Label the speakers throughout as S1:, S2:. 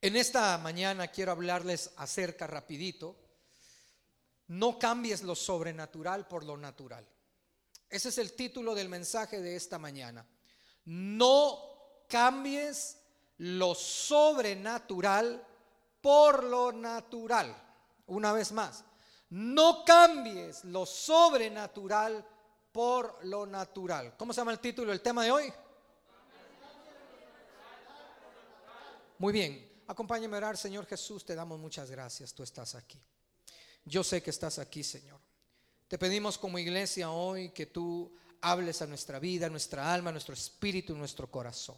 S1: En esta mañana quiero hablarles acerca rapidito. No cambies lo sobrenatural por lo natural. Ese es el título del mensaje de esta mañana. No cambies lo sobrenatural por lo natural. Una vez más, no cambies lo sobrenatural por lo natural. ¿Cómo se llama el título del tema de hoy? Muy bien, acompáñame a orar, Señor Jesús, te damos muchas gracias, tú estás aquí. Yo sé que estás aquí, Señor. Te pedimos como iglesia hoy que tú hables a nuestra vida, a nuestra alma, a nuestro espíritu, a nuestro corazón.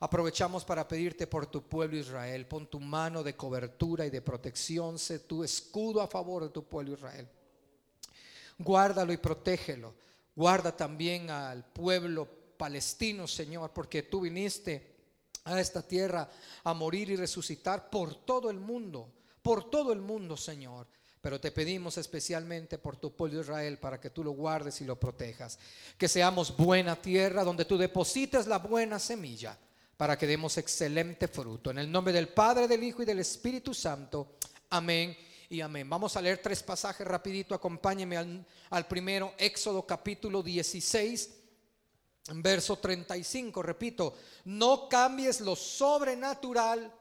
S1: Aprovechamos para pedirte por tu pueblo Israel. Pon tu mano de cobertura y de protección. Sé tu escudo a favor de tu pueblo Israel. Guárdalo y protégelo. Guarda también al pueblo palestino, Señor, porque tú viniste a esta tierra a morir y resucitar por todo el mundo, por todo el mundo, Señor. Pero te pedimos especialmente por tu pueblo Israel para que tú lo guardes y lo protejas. Que seamos buena tierra donde tú deposites la buena semilla para que demos excelente fruto. En el nombre del Padre, del Hijo y del Espíritu Santo. Amén y amén. Vamos a leer tres pasajes rapidito. Acompáñeme al, al primero, Éxodo capítulo 16 verso 35, repito, no cambies lo sobrenatural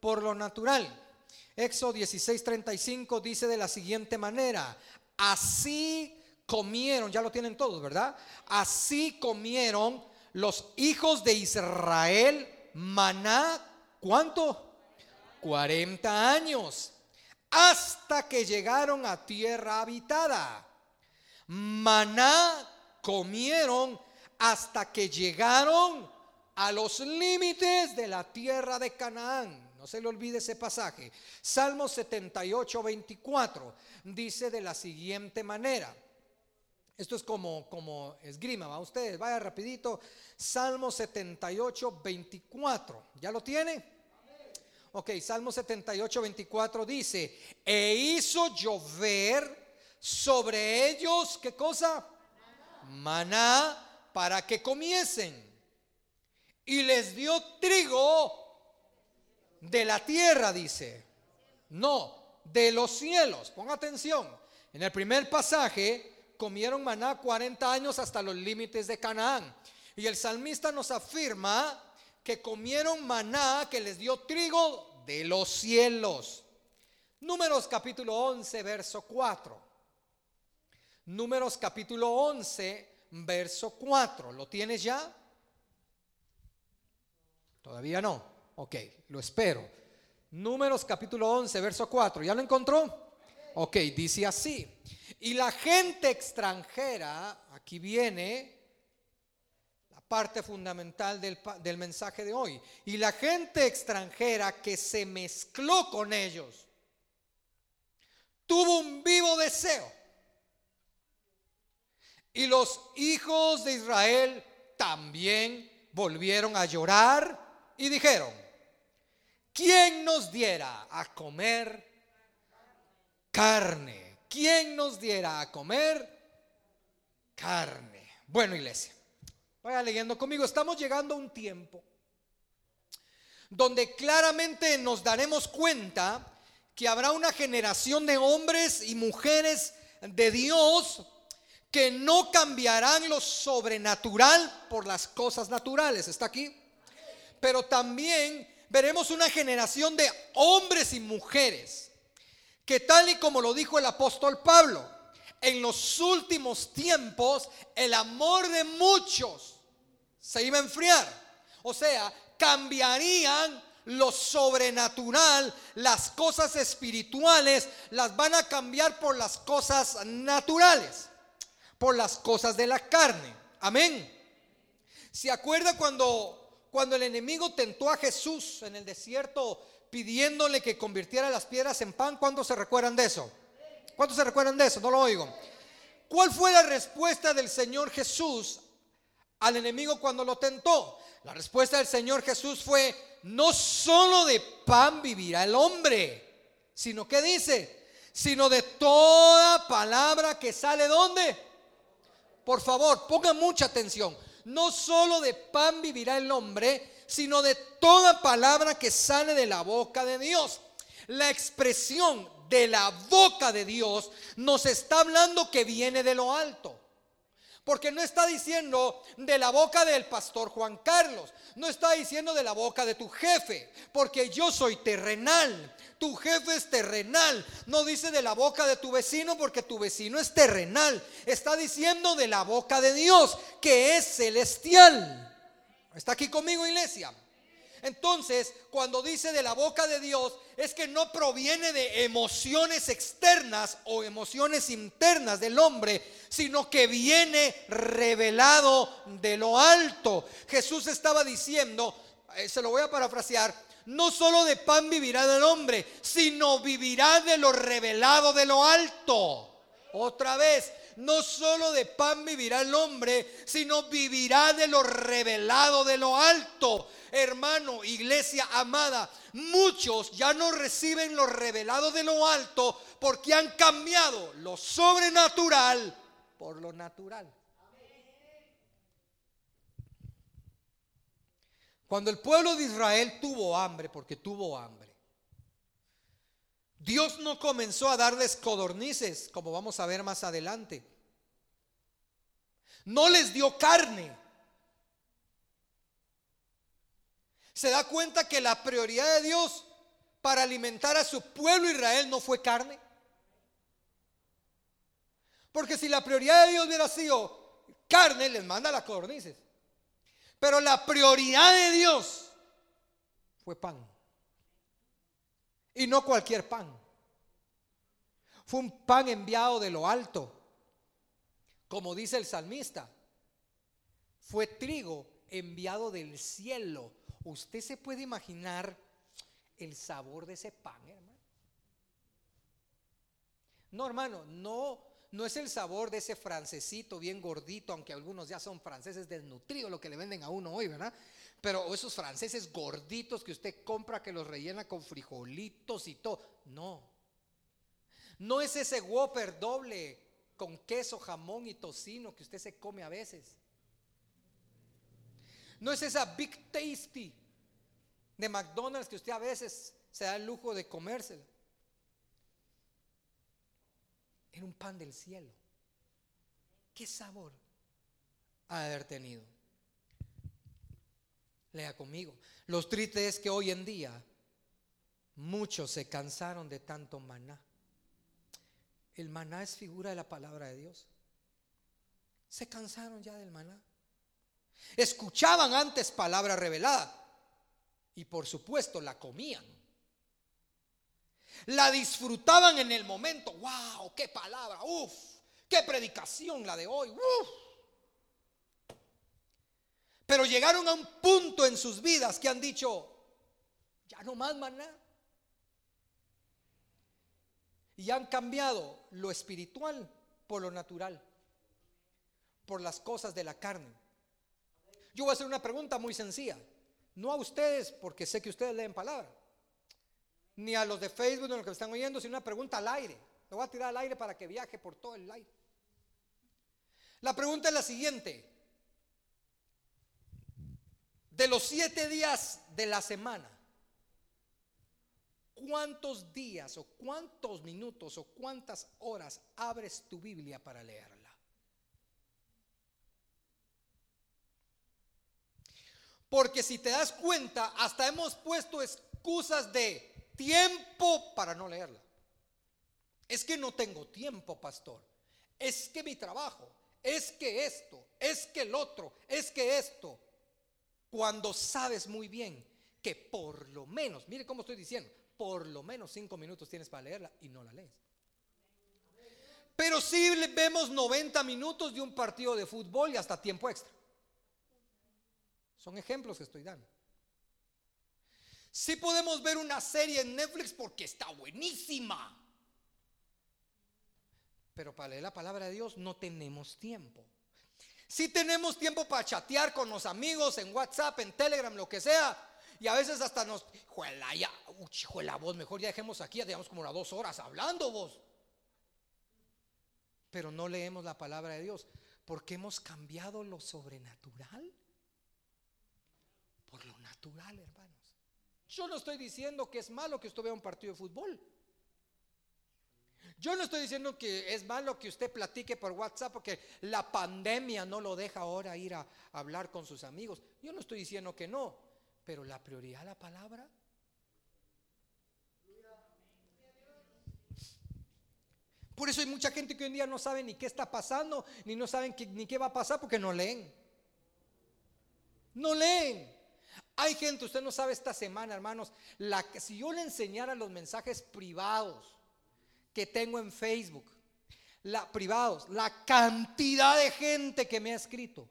S1: por lo natural. Éxodo 16, 35 dice de la siguiente manera, así comieron, ya lo tienen todos, ¿verdad? Así comieron los hijos de Israel maná, ¿cuánto? 40 años, hasta que llegaron a tierra habitada. Maná comieron hasta que llegaron a los límites de la tierra de Canaán. No se le olvide ese pasaje. Salmo 78, 24 dice de la siguiente manera. Esto es como, como esgrima, va ustedes, vaya rapidito. Salmo 78, 24. ¿Ya lo tiene? Ok, Salmo 78, 24 dice, e hizo llover sobre ellos, ¿qué cosa? Maná para que comiesen. Y les dio trigo de la tierra, dice. No, de los cielos. Ponga atención. En el primer pasaje comieron maná 40 años hasta los límites de Canaán. Y el salmista nos afirma que comieron maná que les dio trigo de los cielos. Números capítulo 11, verso 4. Números capítulo 11, verso 4. ¿Lo tienes ya? Todavía no. Ok, lo espero. Números capítulo 11, verso 4. ¿Ya lo encontró? Ok, dice así. Y la gente extranjera, aquí viene la parte fundamental del, del mensaje de hoy. Y la gente extranjera que se mezcló con ellos tuvo un vivo deseo y los hijos de Israel también volvieron a llorar y dijeron, ¿quién nos diera a comer carne? ¿Quién nos diera a comer carne? Bueno, iglesia, vaya leyendo conmigo, estamos llegando a un tiempo donde claramente nos daremos cuenta que habrá una generación de hombres y mujeres de Dios que no cambiarán lo sobrenatural por las cosas naturales. ¿Está aquí? Pero también veremos una generación de hombres y mujeres que tal y como lo dijo el apóstol Pablo, en los últimos tiempos el amor de muchos se iba a enfriar. O sea, cambiarían lo sobrenatural, las cosas espirituales, las van a cambiar por las cosas naturales por las cosas de la carne. Amén. ¿Se acuerda cuando, cuando el enemigo tentó a Jesús en el desierto pidiéndole que convirtiera las piedras en pan? ¿Cuántos se recuerdan de eso? ¿Cuántos se recuerdan de eso? No lo oigo. ¿Cuál fue la respuesta del Señor Jesús al enemigo cuando lo tentó? La respuesta del Señor Jesús fue, no solo de pan vivirá el hombre, sino que dice, sino de toda palabra que sale donde? Por favor, ponga mucha atención. No solo de pan vivirá el hombre, sino de toda palabra que sale de la boca de Dios. La expresión de la boca de Dios nos está hablando que viene de lo alto. Porque no está diciendo de la boca del pastor Juan Carlos, no está diciendo de la boca de tu jefe, porque yo soy terrenal, tu jefe es terrenal, no dice de la boca de tu vecino porque tu vecino es terrenal, está diciendo de la boca de Dios, que es celestial. ¿Está aquí conmigo, iglesia? Entonces, cuando dice de la boca de Dios, es que no proviene de emociones externas o emociones internas del hombre, sino que viene revelado de lo alto. Jesús estaba diciendo, eh, se lo voy a parafrasear, no solo de pan vivirá el hombre, sino vivirá de lo revelado de lo alto. Otra vez, no solo de pan vivirá el hombre, sino vivirá de lo revelado de lo alto. Hermano, iglesia amada, muchos ya no reciben lo revelado de lo alto porque han cambiado lo sobrenatural por lo natural. Cuando el pueblo de Israel tuvo hambre, porque tuvo hambre, Dios no comenzó a darles codornices, como vamos a ver más adelante. No les dio carne. Se da cuenta que la prioridad de Dios para alimentar a su pueblo Israel no fue carne. Porque si la prioridad de Dios hubiera sido carne, les manda las codornices. Pero la prioridad de Dios fue pan. Y no cualquier pan. Fue un pan enviado de lo alto. Como dice el salmista, fue trigo enviado del cielo. Usted se puede imaginar el sabor de ese pan, hermano. No, hermano, no, no es el sabor de ese francesito bien gordito, aunque algunos ya son franceses desnutridos, lo que le venden a uno hoy, ¿verdad? Pero esos franceses gorditos que usted compra que los rellena con frijolitos y todo. No. No es ese Whopper doble con queso, jamón y tocino que usted se come a veces. No es esa Big Tasty de McDonald's que usted a veces se da el lujo de comérsela. Era un pan del cielo. ¿Qué sabor ha de haber tenido? Lea conmigo. Los tristes es que hoy en día muchos se cansaron de tanto maná. El maná es figura de la palabra de Dios. Se cansaron ya del maná. Escuchaban antes palabra revelada y por supuesto la comían. La disfrutaban en el momento. ¡Wow! ¡Qué palabra! ¡Uf! ¡Qué predicación la de hoy! ¡Uf! Pero llegaron a un punto en sus vidas que han dicho, ya no más maná. Y han cambiado lo espiritual por lo natural, por las cosas de la carne. Yo voy a hacer una pregunta muy sencilla. No a ustedes, porque sé que ustedes leen palabra, ni a los de Facebook, ni a los que me están oyendo, sino una pregunta al aire. Lo voy a tirar al aire para que viaje por todo el aire. La pregunta es la siguiente de los siete días de la semana, ¿cuántos días o cuántos minutos o cuántas horas abres tu Biblia para leerla? Porque si te das cuenta, hasta hemos puesto excusas de tiempo para no leerla. Es que no tengo tiempo, pastor. Es que mi trabajo, es que esto, es que el otro, es que esto cuando sabes muy bien que por lo menos, mire cómo estoy diciendo, por lo menos cinco minutos tienes para leerla y no la lees. Pero si vemos 90 minutos de un partido de fútbol y hasta tiempo extra. Son ejemplos que estoy dando. Si podemos ver una serie en Netflix porque está buenísima. Pero para leer la palabra de Dios no tenemos tiempo. Si tenemos tiempo para chatear con los amigos en WhatsApp, en Telegram, lo que sea. Y a veces hasta nos, juela, ya, la voz, mejor ya dejemos aquí, ya digamos como unas dos horas hablando vos. Pero no leemos la palabra de Dios, porque hemos cambiado lo sobrenatural por lo natural, hermanos. Yo no estoy diciendo que es malo que usted vea un partido de fútbol. Yo no estoy diciendo que es malo que usted platique por WhatsApp porque la pandemia no lo deja ahora ir a hablar con sus amigos. Yo no estoy diciendo que no, pero la prioridad la palabra. Por eso hay mucha gente que hoy en día no sabe ni qué está pasando, ni no saben ni qué va a pasar porque no leen. No leen. Hay gente, usted no sabe esta semana, hermanos, si yo le enseñara los mensajes privados que tengo en Facebook, la, privados, la cantidad de gente que me ha escrito.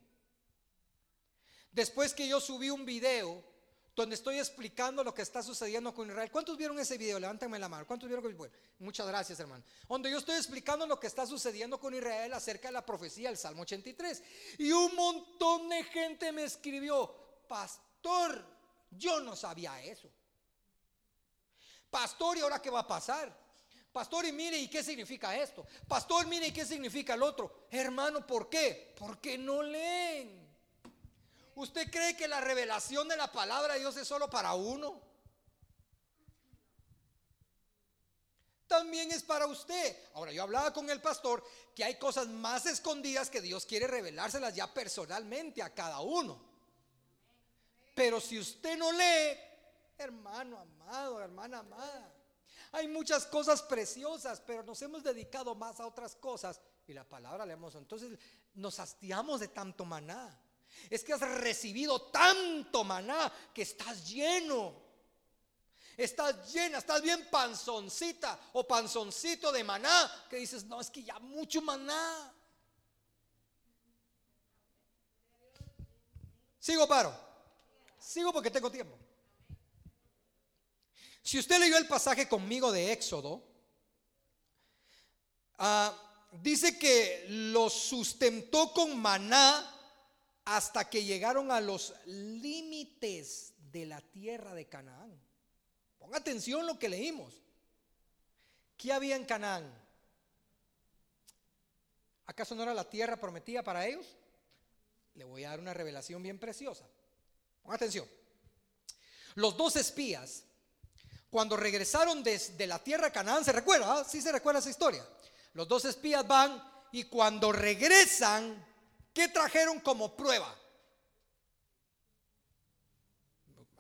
S1: Después que yo subí un video donde estoy explicando lo que está sucediendo con Israel. ¿Cuántos vieron ese video? Levántame la mano. ¿Cuántos vieron? Bueno, muchas gracias, hermano. Donde yo estoy explicando lo que está sucediendo con Israel acerca de la profecía del Salmo 83. Y un montón de gente me escribió, pastor, yo no sabía eso. Pastor, ¿y ahora qué va a pasar? Pastor, y mire, ¿y qué significa esto? Pastor, mire, ¿y qué significa el otro? Hermano, ¿por qué? Porque no leen. ¿Usted cree que la revelación de la palabra de Dios es solo para uno? También es para usted. Ahora, yo hablaba con el pastor que hay cosas más escondidas que Dios quiere revelárselas ya personalmente a cada uno. Pero si usted no lee, hermano amado, hermana amada, hay muchas cosas preciosas, pero nos hemos dedicado más a otras cosas y la palabra leemos. Entonces nos hastiamos de tanto maná. Es que has recibido tanto maná que estás lleno. Estás llena, estás bien panzoncita o panzoncito de maná que dices, no, es que ya mucho maná. Sigo, paro. Sigo porque tengo tiempo. Si usted leyó el pasaje conmigo de Éxodo, ah, dice que lo sustentó con maná hasta que llegaron a los límites de la tierra de Canaán. Ponga atención lo que leímos. ¿Qué había en Canaán? ¿Acaso no era la tierra prometida para ellos? Le voy a dar una revelación bien preciosa. Ponga atención. Los dos espías, cuando regresaron desde la tierra de Canaán, ¿se recuerda? ¿Sí se recuerda esa historia? Los dos espías van y cuando regresan ¿Qué trajeron como prueba?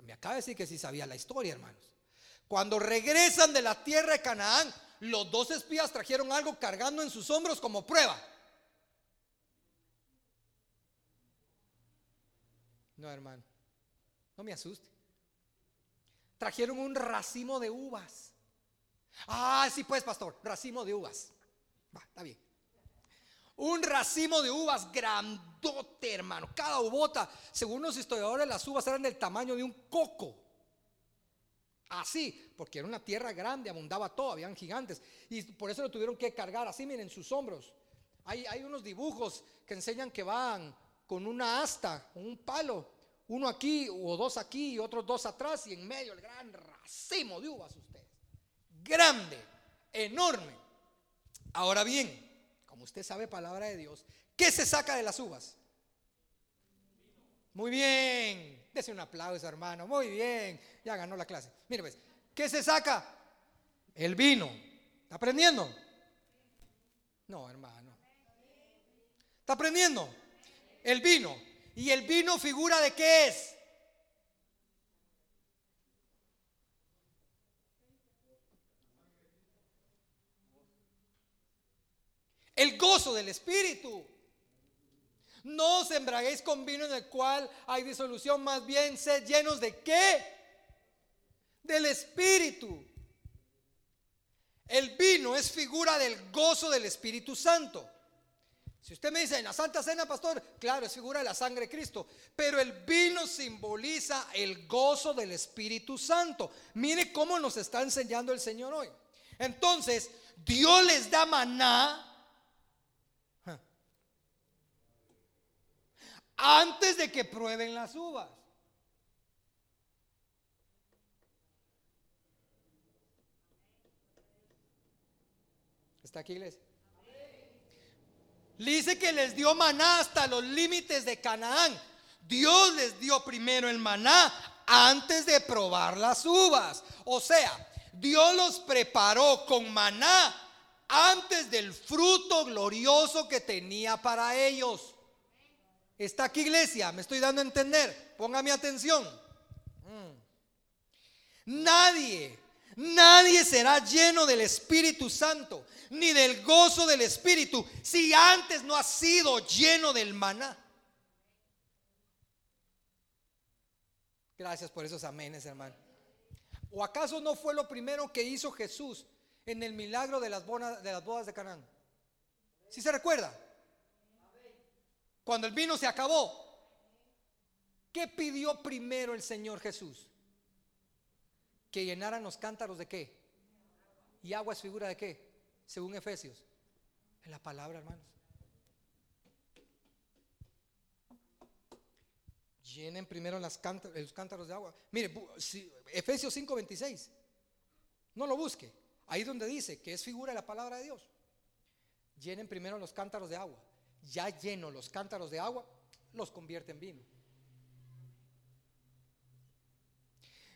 S1: Me acaba de decir que sí sabía la historia, hermanos. Cuando regresan de la tierra de Canaán, los dos espías trajeron algo cargando en sus hombros como prueba. No, hermano, no me asuste. Trajeron un racimo de uvas. Ah, sí, pues, pastor, racimo de uvas. Va, está bien. Un racimo de uvas grandote, hermano. Cada uvota, según los historiadores, las uvas eran del tamaño de un coco. Así, porque era una tierra grande, abundaba todo, habían gigantes. Y por eso lo tuvieron que cargar así, miren, sus hombros. Hay, hay unos dibujos que enseñan que van con una asta, un palo. Uno aquí o dos aquí y otros dos atrás y en medio el gran racimo de uvas ustedes. Grande, enorme. Ahora bien, usted sabe palabra de Dios, ¿qué se saca de las uvas? Muy bien, dese un aplauso hermano, muy bien, ya ganó la clase. Mire pues, ¿qué se saca? El vino. ¿Está aprendiendo? No, hermano. ¿Está aprendiendo? El vino. ¿Y el vino figura de qué es? el gozo del Espíritu. No os embraguéis con vino en el cual hay disolución, más bien sed llenos de qué? Del Espíritu. El vino es figura del gozo del Espíritu Santo. Si usted me dice en la Santa Cena, pastor, claro, es figura de la sangre de Cristo, pero el vino simboliza el gozo del Espíritu Santo. Mire cómo nos está enseñando el Señor hoy. Entonces, Dios les da maná antes de que prueben las uvas. ¿Está aquí, iglesia? Dice que les dio maná hasta los límites de Canaán. Dios les dio primero el maná antes de probar las uvas. O sea, Dios los preparó con maná antes del fruto glorioso que tenía para ellos. ¿Está aquí iglesia? ¿Me estoy dando a entender? Póngame atención. Mm. Nadie, nadie será lleno del Espíritu Santo, ni del gozo del Espíritu, si antes no ha sido lleno del maná. Gracias por esos amenes, hermano. ¿O acaso no fue lo primero que hizo Jesús en el milagro de las, bodas de, las bodas de Canaán? ¿Sí se recuerda? Cuando el vino se acabó, ¿qué pidió primero el Señor Jesús? Que llenaran los cántaros de qué? ¿Y agua es figura de qué? Según Efesios. En la palabra, hermanos. Llenen primero las los cántaros de agua. Mire, Efesios 5:26. No lo busque. Ahí donde dice que es figura de la palabra de Dios. Llenen primero los cántaros de agua. Ya lleno los cántaros de agua, los convierte en vino.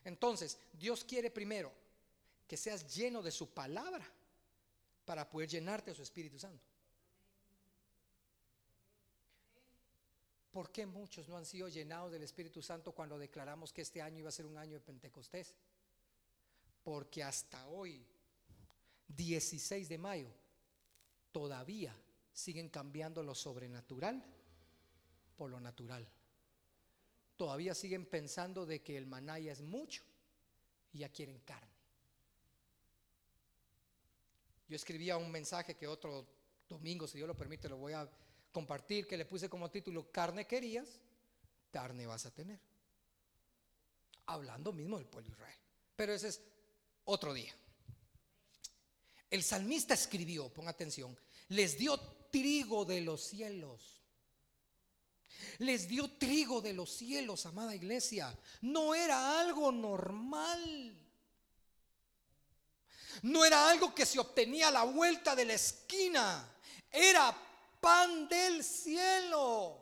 S1: Entonces, Dios quiere primero que seas lleno de su palabra para poder llenarte de su Espíritu Santo. ¿Por qué muchos no han sido llenados del Espíritu Santo cuando declaramos que este año iba a ser un año de Pentecostés? Porque hasta hoy, 16 de mayo, todavía siguen cambiando lo sobrenatural por lo natural. Todavía siguen pensando de que el maná ya es mucho y ya quieren carne. Yo escribía un mensaje que otro domingo, si Dios lo permite, lo voy a compartir que le puse como título, carne querías, carne vas a tener. Hablando mismo del pueblo Israel. Pero ese es otro día. El salmista escribió, pon atención, les dio trigo de los cielos. Les dio trigo de los cielos, amada iglesia. No era algo normal. No era algo que se obtenía a la vuelta de la esquina. Era pan del cielo.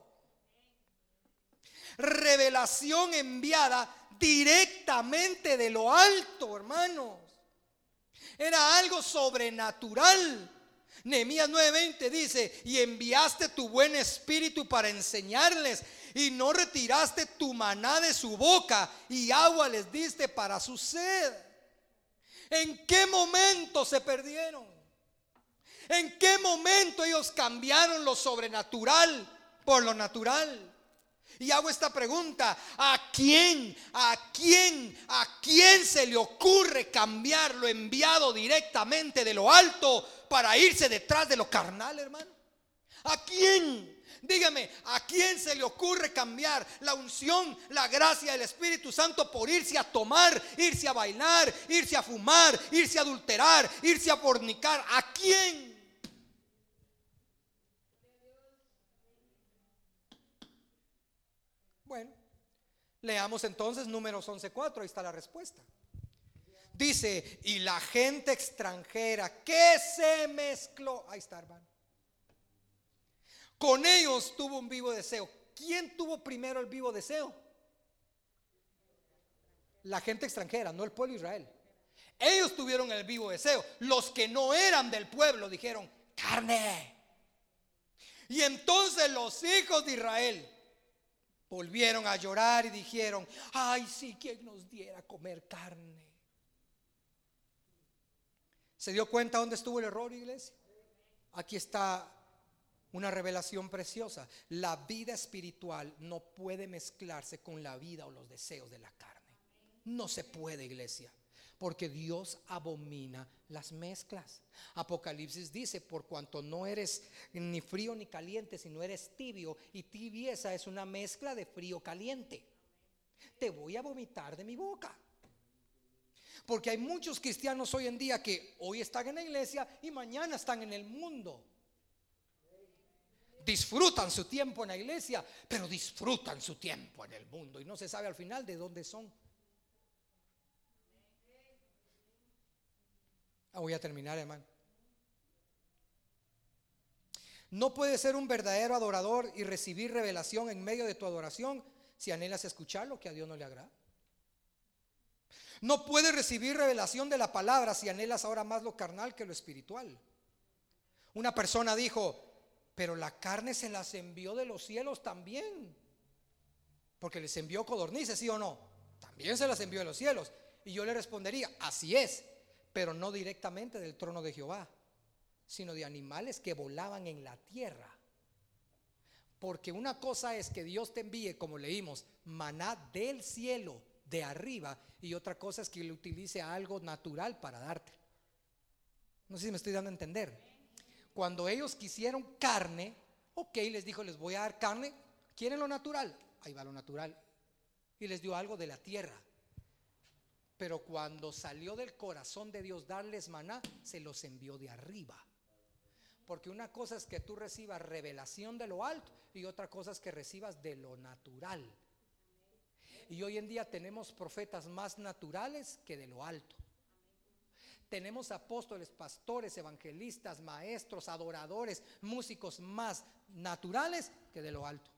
S1: Revelación enviada directamente de lo alto, hermanos. Era algo sobrenatural. Nehemías 9:20 dice, y enviaste tu buen espíritu para enseñarles, y no retiraste tu maná de su boca, y agua les diste para su sed. ¿En qué momento se perdieron? ¿En qué momento ellos cambiaron lo sobrenatural por lo natural? Y hago esta pregunta, ¿a quién, a quién, a quién se le ocurre cambiar lo enviado directamente de lo alto para irse detrás de lo carnal, hermano? ¿A quién? Dígame, ¿a quién se le ocurre cambiar la unción, la gracia del Espíritu Santo por irse a tomar, irse a bailar, irse a fumar, irse a adulterar, irse a fornicar? ¿A quién? Bueno, leamos entonces números 11.4, ahí está la respuesta. Dice, y la gente extranjera que se mezcló, ahí está hermano, con ellos tuvo un vivo deseo. ¿Quién tuvo primero el vivo deseo? La gente extranjera, no el pueblo de Israel. Ellos tuvieron el vivo deseo. Los que no eran del pueblo dijeron, carne. Y entonces los hijos de Israel volvieron a llorar y dijeron, ay, sí, quien nos diera comer carne. ¿Se dio cuenta dónde estuvo el error, iglesia? Aquí está una revelación preciosa. La vida espiritual no puede mezclarse con la vida o los deseos de la carne. No se puede, iglesia porque Dios abomina las mezclas. Apocalipsis dice, por cuanto no eres ni frío ni caliente, sino eres tibio, y tibieza es una mezcla de frío caliente. Te voy a vomitar de mi boca. Porque hay muchos cristianos hoy en día que hoy están en la iglesia y mañana están en el mundo. Disfrutan su tiempo en la iglesia, pero disfrutan su tiempo en el mundo y no se sabe al final de dónde son. Voy a terminar, hermano. No puedes ser un verdadero adorador y recibir revelación en medio de tu adoración si anhelas escuchar lo que a Dios no le agrada. No puedes recibir revelación de la palabra si anhelas ahora más lo carnal que lo espiritual. Una persona dijo, pero la carne se las envió de los cielos también. Porque les envió codornices, ¿sí o no? También se las envió de los cielos. Y yo le respondería, así es, pero no directamente del trono de Jehová, sino de animales que volaban en la tierra. Porque una cosa es que Dios te envíe, como leímos, maná del cielo, de arriba, y otra cosa es que le utilice algo natural para darte. No sé si me estoy dando a entender. Cuando ellos quisieron carne, ok, les dijo, les voy a dar carne, ¿quieren lo natural? Ahí va lo natural. Y les dio algo de la tierra. Pero cuando salió del corazón de Dios darles maná, se los envió de arriba. Porque una cosa es que tú recibas revelación de lo alto y otra cosa es que recibas de lo natural. Y hoy en día tenemos profetas más naturales que de lo alto. Tenemos apóstoles, pastores, evangelistas, maestros, adoradores, músicos más naturales que de lo alto.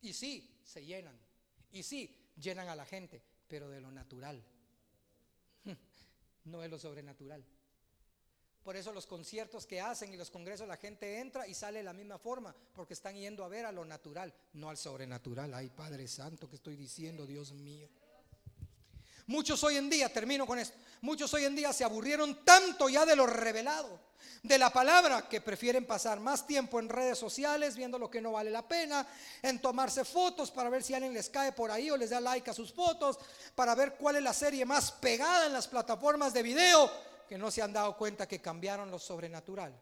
S1: Y sí, se llenan. Y sí, llenan a la gente, pero de lo natural. No es lo sobrenatural. Por eso los conciertos que hacen y los congresos la gente entra y sale de la misma forma, porque están yendo a ver a lo natural, no al sobrenatural. Ay, Padre Santo, que estoy diciendo, Dios mío. Muchos hoy en día, termino con esto, muchos hoy en día se aburrieron tanto ya de lo revelado, de la palabra, que prefieren pasar más tiempo en redes sociales viendo lo que no vale la pena, en tomarse fotos para ver si alguien les cae por ahí o les da like a sus fotos, para ver cuál es la serie más pegada en las plataformas de video que no se han dado cuenta que cambiaron lo sobrenatural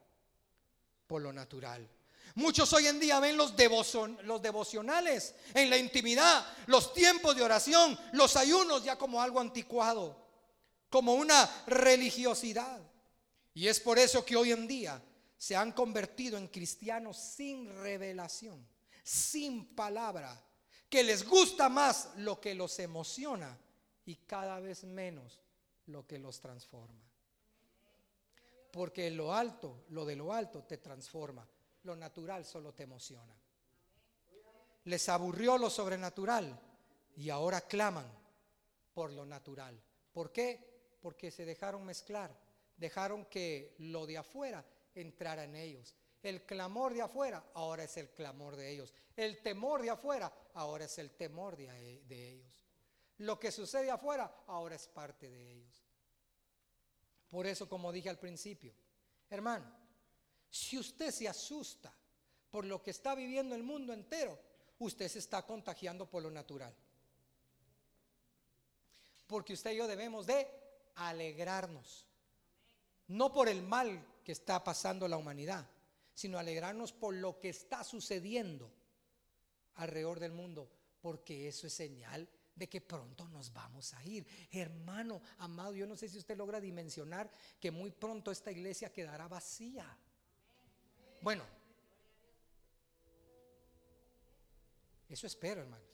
S1: por lo natural. Muchos hoy en día ven los, devocionales en la intimidad, los tiempos de oración, los ayunos ya como algo anticuado, como una religiosidad. Y es por eso que hoy en día se han convertido en cristianos sin revelación, sin palabra, que les gusta más lo que los emociona y cada vez menos lo que los transforma. Porque lo alto, lo de lo alto te transforma. Lo natural solo te emociona. Les aburrió lo sobrenatural y ahora claman por lo natural. ¿Por qué? Porque se dejaron mezclar. Dejaron que lo de afuera entrara en ellos. El clamor de afuera ahora es el clamor de ellos. El temor de afuera ahora es el temor de, de ellos. Lo que sucede afuera ahora es parte de ellos. Por eso, como dije al principio, hermano, si usted se asusta por lo que está viviendo el mundo entero, usted se está contagiando por lo natural. Porque usted y yo debemos de alegrarnos. No por el mal que está pasando la humanidad, sino alegrarnos por lo que está sucediendo alrededor del mundo, porque eso es señal de que pronto nos vamos a ir. Hermano, amado, yo no sé si usted logra dimensionar que muy pronto esta iglesia quedará vacía. Bueno, eso espero, hermanos.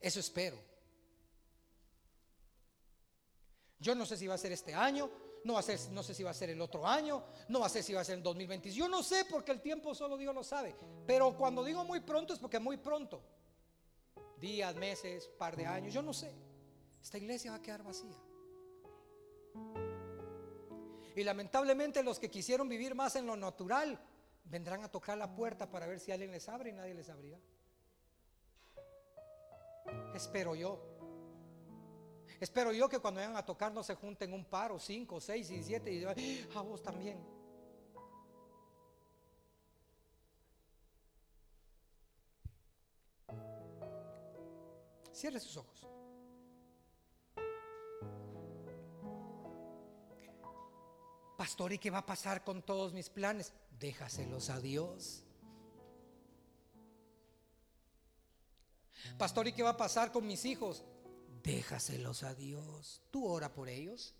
S1: Eso espero. Yo no sé si va a ser este año, no, va a ser, no sé si va a ser el otro año, no va a ser si va a ser en 2020. Yo no sé porque el tiempo solo Dios lo sabe. Pero cuando digo muy pronto es porque muy pronto. Días, meses, par de años, yo no sé. Esta iglesia va a quedar vacía. Y lamentablemente los que quisieron vivir más en lo natural vendrán a tocar la puerta para ver si alguien les abre y nadie les abrirá. Espero yo. Espero yo que cuando vayan a tocar no se junten un paro, cinco, seis y siete y a vos también. Cierre sus ojos. Pastor, ¿y qué va a pasar con todos mis planes? Déjaselos a Dios. Pastor, ¿y qué va a pasar con mis hijos? déjaselos a Dios. Tú ora por ellos.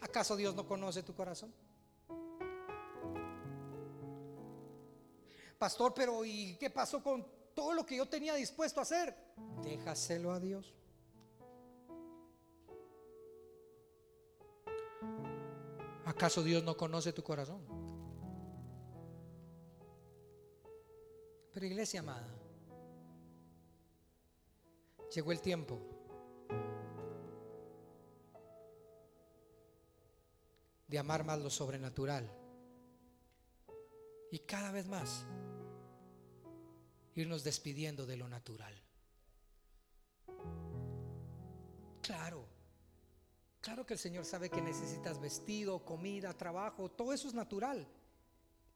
S1: ¿Acaso Dios no conoce tu corazón? Pastor, pero ¿y qué pasó con todo lo que yo tenía dispuesto a hacer? Déjaselo a Dios. ¿Acaso Dios no conoce tu corazón? Pero iglesia amada, llegó el tiempo de amar más lo sobrenatural y cada vez más irnos despidiendo de lo natural. Claro, claro que el Señor sabe que necesitas vestido, comida, trabajo, todo eso es natural.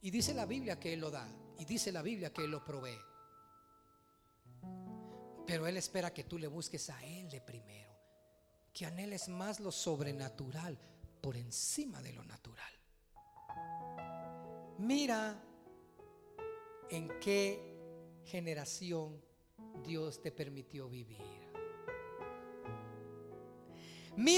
S1: Y dice la Biblia que Él lo da, y dice la Biblia que Él lo provee. Pero Él espera que tú le busques a Él de primero, que anheles más lo sobrenatural por encima de lo natural. Mira en qué generación Dios te permitió vivir. Mira